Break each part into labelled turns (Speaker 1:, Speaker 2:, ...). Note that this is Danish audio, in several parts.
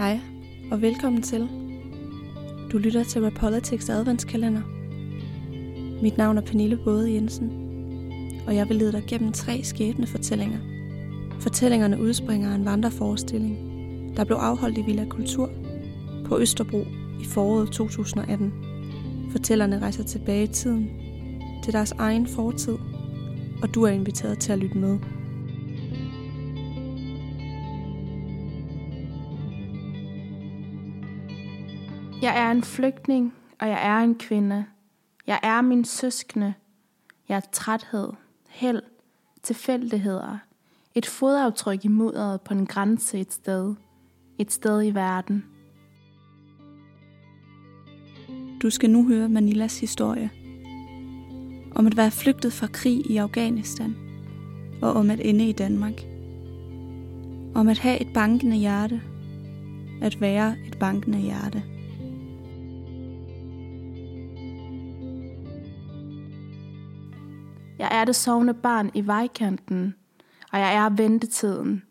Speaker 1: Hej, og velkommen til. Du lytter til Repolitics adventskalender. Mit navn er Pernille Både Jensen, og jeg vil lede dig gennem tre skæbne fortællinger. Fortællingerne udspringer af en vandreforestilling, der blev afholdt i Villa Kultur på Østerbro i foråret 2018. Fortællerne rejser tilbage i tiden til deres egen fortid, og du er inviteret til at lytte med.
Speaker 2: Jeg er en flygtning, og jeg er en kvinde. Jeg er min søskende. Jeg er træthed, held, tilfældigheder. Et fodaftryk i mudderet på en grænse et sted. Et sted i verden.
Speaker 1: Du skal nu høre Manilas historie. Om at være flygtet fra krig i Afghanistan. Og om at ende i Danmark. Om at have et bankende hjerte. At være et bankende hjerte.
Speaker 2: Jeg er det sovende barn i vejkanten, og jeg er ventetiden.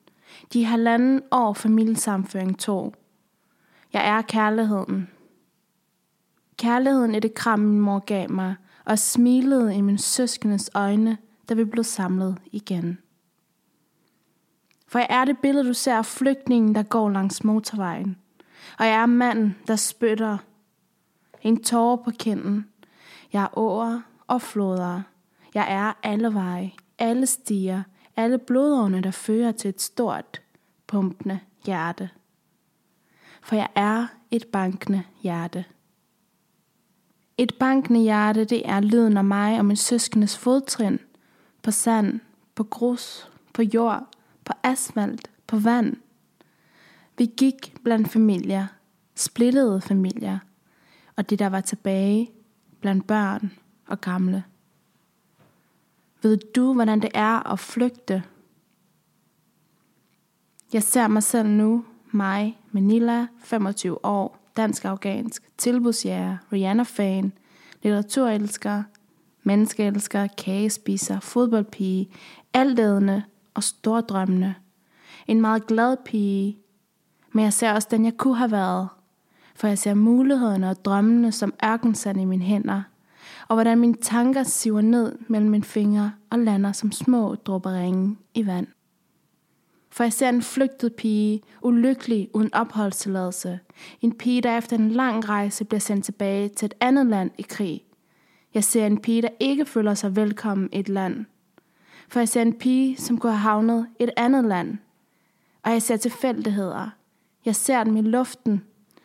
Speaker 2: De halvanden år familiesamføring tog. Jeg er kærligheden. Kærligheden i det kram, min mor gav mig, og smilede i min søskendes øjne, da vi blev samlet igen. For jeg er det billede, du ser af flygtningen, der går langs motorvejen. Og jeg er manden, der spytter. En tårer på kinden. Jeg er åer og floder. Jeg er alle veje, alle stier, alle blodårene, der fører til et stort, pumpende hjerte. For jeg er et bankende hjerte. Et bankende hjerte, det er lyden af mig og min søskendes fodtrin. På sand, på grus, på jord, på asfalt, på vand. Vi gik blandt familier, splittede familier, og det der var tilbage blandt børn og gamle. Ved du, hvordan det er at flygte? Jeg ser mig selv nu, mig, Manila, 25 år, dansk-afghansk, tilbudsjæger, Rihanna-fan, litteraturelsker, menneskeelsker, kagespiser, fodboldpige, altædende og stordrømmende. En meget glad pige, men jeg ser også den, jeg kunne have været. For jeg ser mulighederne og drømmene som ørkensand i mine hænder – og hvordan mine tanker siver ned mellem mine fingre og lander som små dråber ringe i vand. For jeg ser en flygtet pige, ulykkelig uden opholdstilladelse. En pige, der efter en lang rejse bliver sendt tilbage til et andet land i krig. Jeg ser en pige, der ikke føler sig velkommen i et land. For jeg ser en pige, som kunne have havnet i et andet land. Og jeg ser tilfældigheder. Jeg ser dem i luften.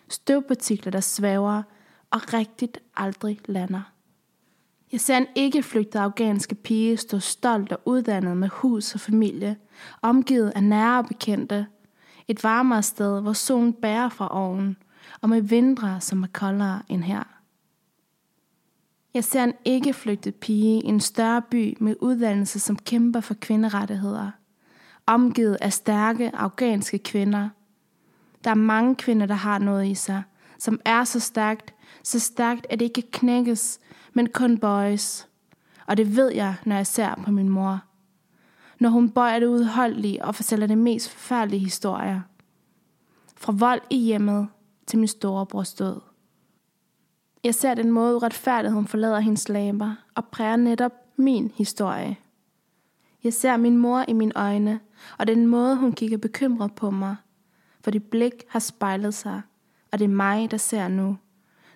Speaker 2: Støvpartikler, der svæver og rigtigt aldrig lander. Jeg ser en ikke flygtet afghanske pige stå stolt og uddannet med hus og familie, omgivet af nære og bekendte. Et varmere sted, hvor solen bærer fra oven, og med vintre, som er koldere end her. Jeg ser en ikke flygtet pige i en større by med uddannelse, som kæmper for kvinderettigheder. Omgivet af stærke afghanske kvinder. Der er mange kvinder, der har noget i sig, som er så stærkt, så stærkt, at det ikke kan knækkes, men kun bøjes. Og det ved jeg, når jeg ser på min mor. Når hun bøjer det udholdelige og fortæller det mest forfærdelige historier. Fra vold i hjemmet til min storebrors død. Jeg ser den måde, uretfærdigheden forlader hendes læber og præger netop min historie. Jeg ser min mor i mine øjne, og den måde, hun kigger bekymret på mig, for det blik har spejlet sig, og det er mig, der ser nu.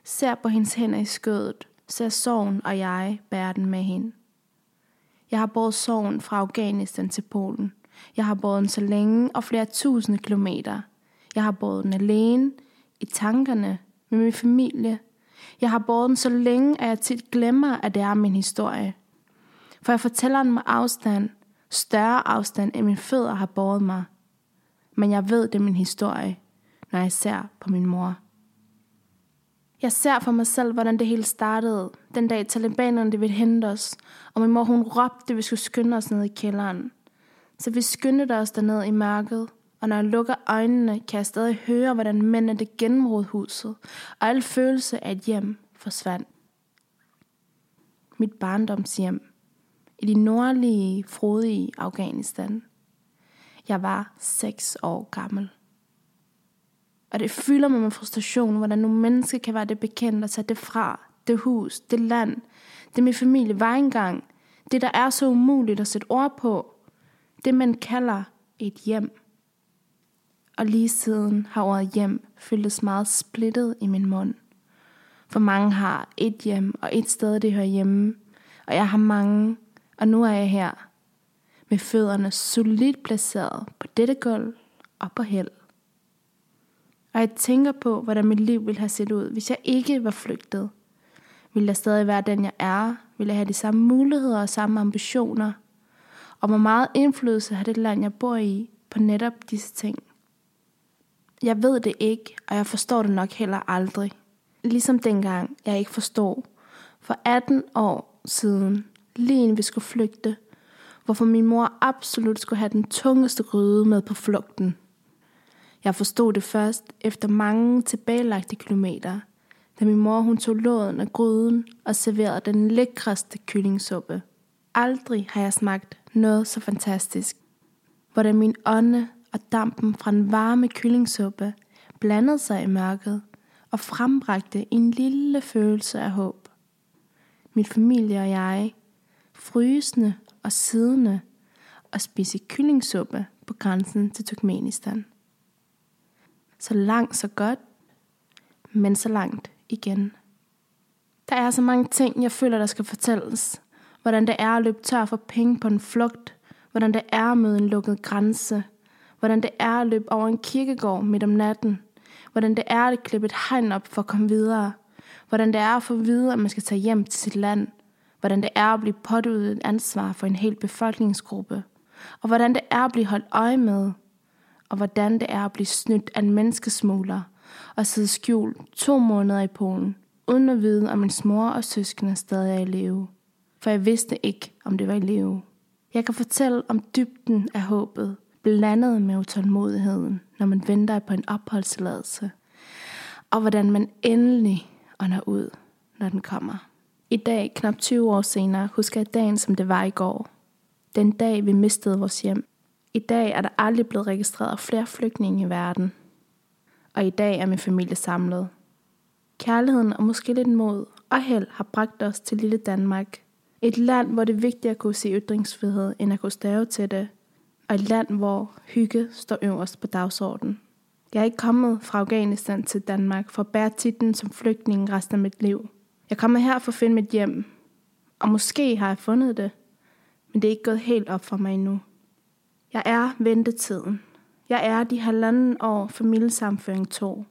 Speaker 2: Ser på hendes hænder i skødet, ser sorgen og jeg bærer den med hende. Jeg har båret sorgen fra Afghanistan til Polen. Jeg har båret den så længe og flere tusinde kilometer. Jeg har båret den alene, i tankerne, med min familie. Jeg har båret den så længe, at jeg tit glemmer, at det er min historie. For jeg fortæller den med afstand, større afstand, end mine fødder har båret mig. Men jeg ved, det er min historie, når jeg ser på min mor. Jeg ser for mig selv, hvordan det hele startede, den dag talibanerne ville hente os, og min mor hun råbte, at vi skulle skynde os ned i kælderen. Så vi skyndte os derned i mørket, og når jeg lukker øjnene, kan jeg stadig høre, hvordan mændene det gennemrod huset, og al følelse af et hjem forsvandt. Mit barndomshjem i de nordlige, frodige Afghanistan. Jeg var seks år gammel. Og det fylder mig med frustration, hvordan nogle mennesker kan være det bekendt og tage det fra, det hus, det land, det min familie var engang, det der er så umuligt at sætte ord på, det man kalder et hjem. Og lige siden har ordet hjem føltes meget splittet i min mund. For mange har et hjem og et sted, det hører hjemme. Og jeg har mange, og nu er jeg her. Med fødderne solidt placeret på dette gulv og på held. Og jeg tænker på, hvordan mit liv ville have set ud, hvis jeg ikke var flygtet. Vil jeg stadig være den, jeg er? Vil jeg have de samme muligheder og samme ambitioner? Og hvor meget indflydelse har det land, jeg bor i, på netop disse ting? Jeg ved det ikke, og jeg forstår det nok heller aldrig. Ligesom dengang, jeg ikke forstod. For 18 år siden, lige inden vi skulle flygte, hvorfor min mor absolut skulle have den tungeste gryde med på flugten. Jeg forstod det først efter mange tilbagelagte kilometer, da min mor hun tog låden af gryden og serverede den lækreste kyllingsuppe. Aldrig har jeg smagt noget så fantastisk. Hvordan min ånde og dampen fra den varme kyllingsuppe blandede sig i mørket og frembragte en lille følelse af håb. Min familie og jeg, frysende og siddende og spise kyllingsuppe på grænsen til Turkmenistan. Så langt, så godt, men så langt igen. Der er så mange ting, jeg føler, der skal fortælles. Hvordan det er at løbe tør for penge på en flugt. Hvordan det er at møde en lukket grænse. Hvordan det er at løbe over en kirkegård midt om natten. Hvordan det er at klippe et hegn op for at komme videre. Hvordan det er at få videre, at man skal tage hjem til sit land. Hvordan det er at blive påduet et ansvar for en hel befolkningsgruppe. Og hvordan det er at blive holdt øje med. Og hvordan det er at blive snydt af en menneskesmugler – og sidde skjult to måneder i Polen, uden at vide, om min mor og søskende stadig er i live. For jeg vidste ikke, om det var i live. Jeg kan fortælle om dybden af håbet, blandet med utålmodigheden, når man venter på en opholdstilladelse, og hvordan man endelig ånder ud, når den kommer. I dag, knap 20 år senere, husker jeg dagen, som det var i går. Den dag, vi mistede vores hjem. I dag er der aldrig blevet registreret flere flygtninge i verden – og i dag er min familie samlet. Kærligheden og måske lidt mod og held har bragt os til lille Danmark. Et land, hvor det er vigtigt at kunne se ytringsfrihed, end at kunne stave til det. Og et land, hvor hygge står øverst på dagsordenen. Jeg er ikke kommet fra Afghanistan til Danmark for at bære titlen som flygtning resten af mit liv. Jeg kommer her for at finde mit hjem. Og måske har jeg fundet det, men det er ikke gået helt op for mig endnu. Jeg er ventetiden. Jeg er de halvanden år familiesamføring tog.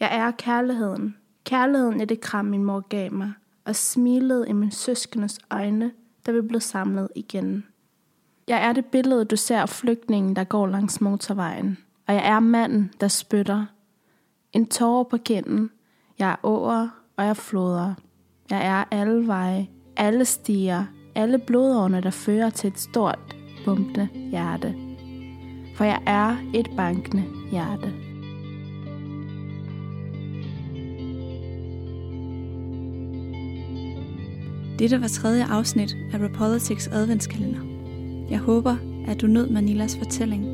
Speaker 2: Jeg er kærligheden. Kærligheden er det kram, min mor gav mig, og smilede i min søskendes øjne, da vi blev samlet igen. Jeg er det billede, du ser af flygtningen, der går langs motorvejen. Og jeg er manden, der spytter. En tårer på kinden. Jeg er åer, og jeg floder. Jeg er alle veje, alle stiger, alle blodårene, der fører til et stort, bumpende hjerte for jeg er et bankende hjerte.
Speaker 1: Dette var tredje afsnit af Repolitics adventskalender. Jeg håber, at du nød Manilas fortælling.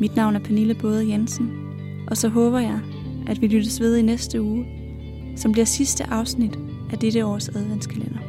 Speaker 1: Mit navn er Pernille Både Jensen, og så håber jeg, at vi lyttes ved i næste uge, som bliver sidste afsnit af dette års adventskalender.